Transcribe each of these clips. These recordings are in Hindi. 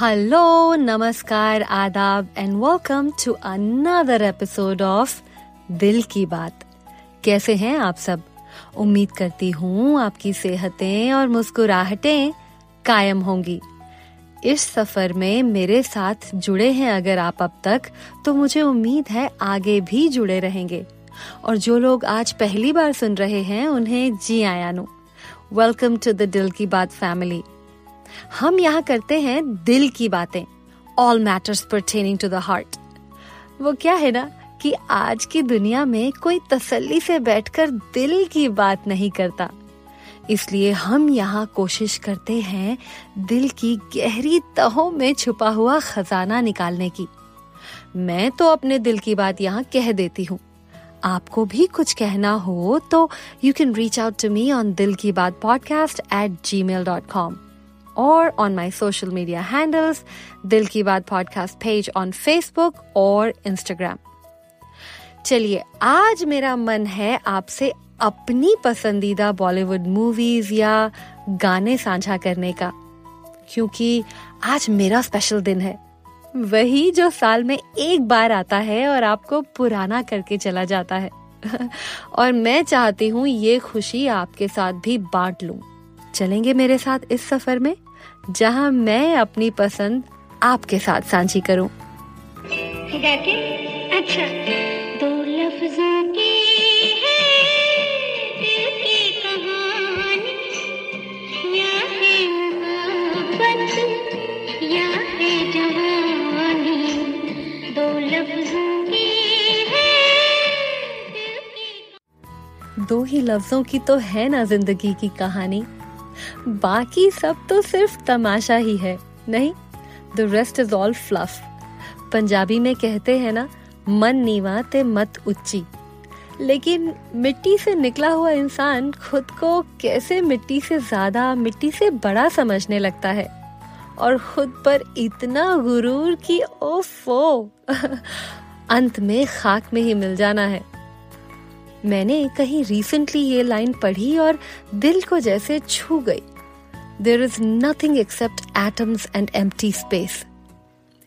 Hello, namaskar, adab, and welcome to another episode of दिल की बात कैसे हैं आप सब? उम्मीद करती हूँ आपकी सेहतें और मुस्कुराहटें कायम होंगी। इस सफ़र में मेरे साथ जुड़े हैं अगर आप अब तक तो मुझे उम्मीद है आगे भी जुड़े रहेंगे। और जो लोग आज पहली बार सुन रहे हैं उन्हें जी आयानु। Welcome to the Dil Ki Baat family हम यहाँ करते हैं दिल की बातें all matters pertaining to the heart वो क्या है ना कि आज की दुनिया में कोई तसल्ली से बैठकर दिल की बात नहीं करता। इसलिए हम यहाँ कोशिश करते हैं दिल की गहरी तहों में छुपा हुआ खजाना निकालने की। मैं तो अपने दिल की बात यहाँ कह देती हूँ। आपको भी कुछ कहना हो तो you can reach out to me on Dil Ki Baat podcast at Gmail dot com और on my social media handles Dil Ki Baat podcast page on Facebook और इंस्टाग्राम चलिए, आज मेरा मन है आपसे अपनी पसंदीदा बॉलीवुड मूवीज़ या गाने साझा करने का, क्योंकि आज मेरा स्पेशल दिन है। वही जो साल में एक बार आता है और आपको पुराना करके चला जाता है। और मैं चाहती हूँ ये खुशी आपके साथ भी बांट लूँ। चलेंगे मेरे साथ इस सफ़र में? जहाँ मैं अपनी पसंद आपके साथ साझी करूँ। अच्छा। दो लफ्जों की है दिल की कहानी। या है मोहब्बत या है जवानी। दो लफ्जों की दो ही लफ्जों की तो है ना ज़िंदगी की कहानी। बाकी सब तो सिर्फ़ तमाशा ही है, नहीं? The rest is all fluff Punjabi में कहते हैं ना, मन नीवा ते मत उच्ची। लेकिन मिट्टी से निकला हुआ इंसान खुद को कैसे मिट्टी से ज़्यादा, मिट्टी से बड़ा समझने लगता है? और खुद पर इतना गुरूर कि ओफो! अंत में खाक में ही मिल जाना है। मैंने कहीं रिसेंटली ये लाइन पढ़ी और दिल को जैसे छू गई। There is nothing except atoms and empty space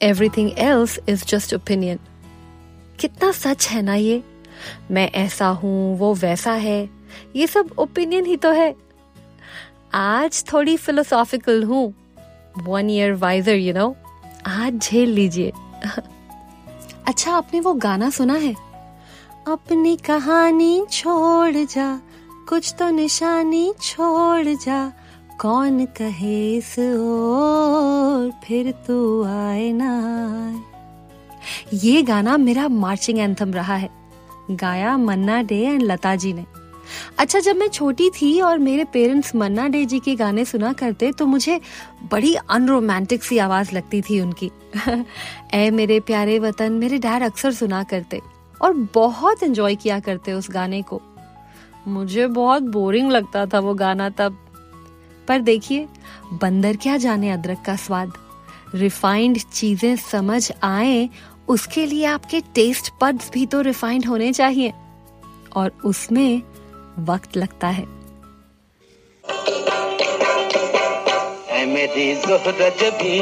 everything else is just opinion कितना सच है ना ये? मैं ऐसा हूँ, वो वैसा है। ये सब ओपिनियन ही तो है। आज थोड़ी फिलोसॉफिकल हूँ। One year wiser you know आज झेल लीजिए। अच्छा आपने वो गाना सुना है? अपनी कहानी छोड़ जा, कुछ तो निशानी छोड़ जा। कौन कहे इस ओर? फिर तू आए ना। ये गाना मेरा मार्चिंग एंथम रहा है। गाया मन्ना डे एंड लता जी ने। अच्छा जब मैं छोटी थी और मेरे पेरेंट्स मन्ना डे जी के गाने सुना करते तो मुझे बड़ी अनरोमांटिक सी आवाज़ लगती थी उनकी। ए मेरे प्यारे वतन, मेरे डैड अक्सर सुना करते और बहुत एंजॉय किया करते उस गाने को। मुझे बहुत बोरिंग लगता था वो गाना तब। पर देखिए बंदर क्या जाने अदरक का स्वाद? रिफाइंड चीज़ें समझ आए उसके लिए आपके टेस्ट पद्स भी तो रिफाइंड होने चाहिए। और उसमें वक्त लगता है। है मेरी जोहरत भी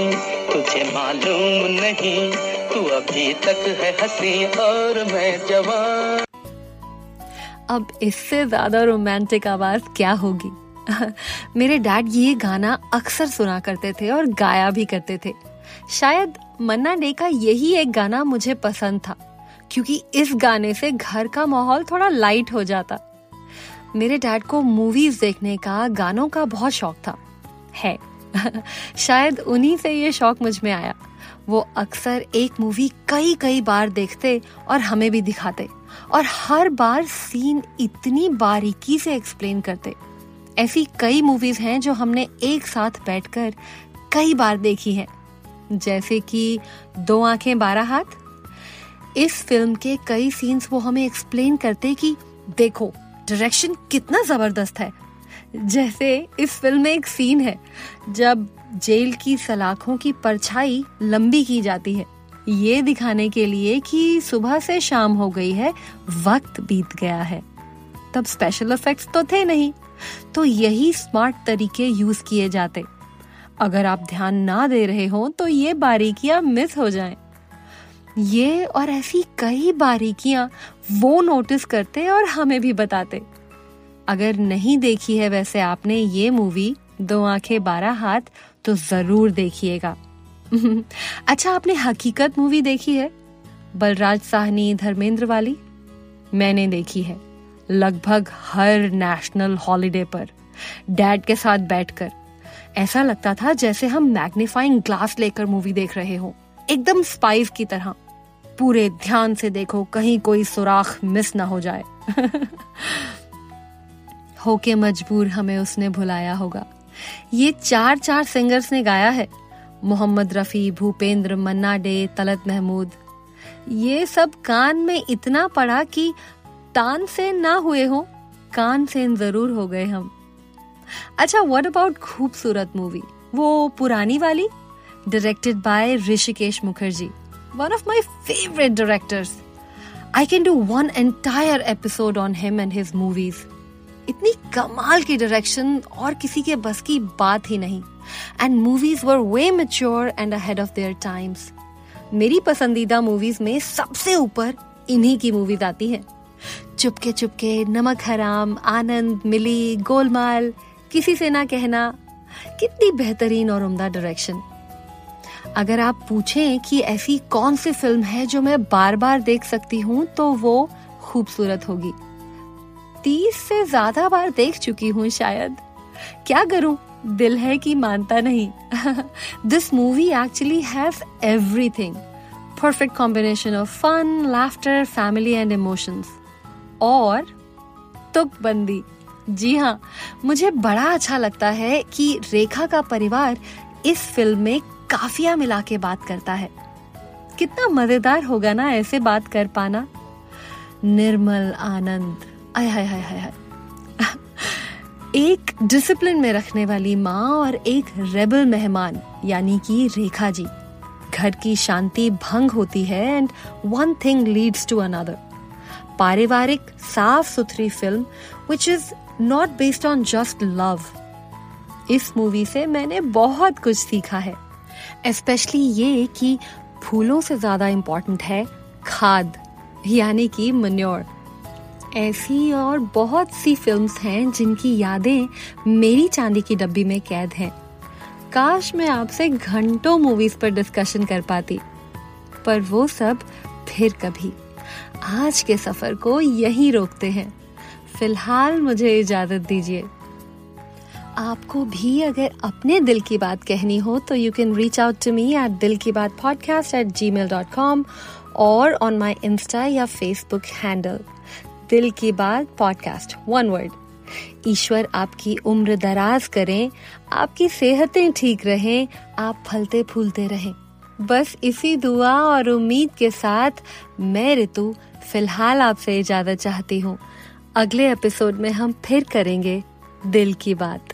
तुझे मालूम नहीं तू अभी तक है हँसी और मैं जवान। अब इससे ज़्यादा रोमांटिक आवाज़ क्या होगी? मेरे डैड ये गाना अक्सर सुना करते थे और गाया भी करते थे। शायद मन्ना डे का यही एक गाना मुझे पसंद था, क्योंकि इस गाने से घर का माहौल थोड़ा लाइट हो जाता। मेरे डैड को मूवीज़ देखने का, गानों का बहुत शौक था। है। शायद उन्हीं से ये शौक मुझमें आया। वो अक्सर एक मूवी कई कई बार देखते और हमें भी दिखाते और हर बार सीन इतनी बारीकी से एक्सप्लेन करते। ऐसी कई मूवीज़ हैं जो हमने एक साथ बैठकर कई बार देखी है। जैसे कि दो आँखें, बारह हाथ। इस फ़िल्म के कई सीन्स वो हमें एक्सप्लेन करते कि देखो डायरेक्शन कितना ज़बरदस्त है। जैसे इस फ़िल्म में एक सीन है, जब जेल की सलाखों की परछाई लंबी की जाती है। ये दिखाने के लिए कि सुबह से शाम हो गई है, वक्त बीत गया है। तब स्पेशल इफेक्ट्स तो थे नहीं। तो यही स्मार्ट तरीके यूज़ किए जाते। अगर आप ध्यान ना दे रहे हो तो ये बारीकियाँ मिस हो जाएँ। ये और ऐसी कई बारीकियाँ वो नोटिस करते और हमें भी बताते। अगर नहीं देखी है वैसे आपने ये मूवी दो आँखें, बारह हाथ तो ज़रूर देखिएगा। अच्छा आपने हकीकत मूवी देखी है? बलराज साहनी, धर्मेंद्र वाली? मैंने देखी है। लगभग हर नेशनल हॉलिडे पर। डैड के साथ बैठकर। ऐसा लगता था जैसे हम मैग्नीफाइंग ग्लास लेकर मूवी देख रहे हो। एकदम स्पाइस की तरह। पूरे ध्यान से देखो, कहीं कोई सुराख मिस ना हो जाए। होके मजबूर हमें उसने भुलाया होगा। ये चार चार सिंगर्स ने गाया है। मोहम्मद रफी, भूपेंद्र, मन्ना डे, तलत महमूद। ये सब कान में इतना पड़ा कि तान से ना हुए हो, कान से ज़रूर हो गए हम। अच्छा व्हाट अबाउट खूबसूरत मूवी वो पुरानी वाली? Directed by Hrishikesh Mukherjee one of my favourite directors I can do one entire episode on him and his movies इतनी कमाल की डायरेक्शन और किसी के बस की बात ही नहीं। And movies were way mature and ahead of their times मेरी पसंदीदा मूवीज़ में सबसे ऊपर इन्हीं की मूवीज़ आती हैं। चुपके चुपके नमक हराम, आनंद, मिली, गोलमाल, किसी से ना कहना, कितनी बेहतरीन और उम्दा डायरेक्शन अगर आप पूछें कि ऐसी कौन सी फ़िल्म है जो मैं बार बार देख सकती हूँ तो वो खूबसूरत होगी। तीस से ज़्यादा बार देख चुकी हूँ शायद। क्या करूँ? दिल है कि मानता नहीं। This movie actually has everything perfect combination of fun laughter family and emotions और तुकबंदी। जी हाँ मुझे बड़ा अच्छा लगता है कि रेखा का परिवार इस फ़िल्म में काफिया मिला के बात करता है। कितना मज़ेदार होगा ना ऐसे बात कर पाना। निर्मल आनंद, आय हाय हाय हाय हाय। एक डिसिप्लिन में रखने वाली माँ और एक रेबल मेहमान, यानी कि रेखा जी। घर की शांति भंग होती है and one thing leads to another पारिवारिक साफ़ सुथरी film which is not based on just love इस मूवी से मैंने बहुत कुछ सीखा है। स्पेशली ये कि फूलों से ज़्यादा इम्पोर्टेंट है खाद, यानी कि मन्योर ऐसी और बहुत सी फिल्म्स हैं जिनकी यादें मेरी चांदी की डब्बी में कैद हैं। काश मैं आपसे घंटों मूवीज़ पर डिस्कशन कर पाती, पर वो सब फिर कभी। आज के सफ़र को यहीं रोकते हैं। फ़िलहाल मुझे इजाज़त दीजिए। आपको भी अगर अपने दिल की बात कहनी हो तो you can reach out to me at Dil Ki Baat podcast at gmail dot com और ऑन माई इंस्टा या Facebook handle Dil Ki Baat podcast one word ईश्वर आपकी उम्र दराज करें, आपकी सेहतें ठीक रहें, आप फलते फूलते रहें। बस इसी दुआ और उम्मीद के साथ मैं ऋतु फ़िलहाल आपसे इजाज़त चाहती हूँ। अगले एपिसोड में हम फिर करेंगे दिल की बात।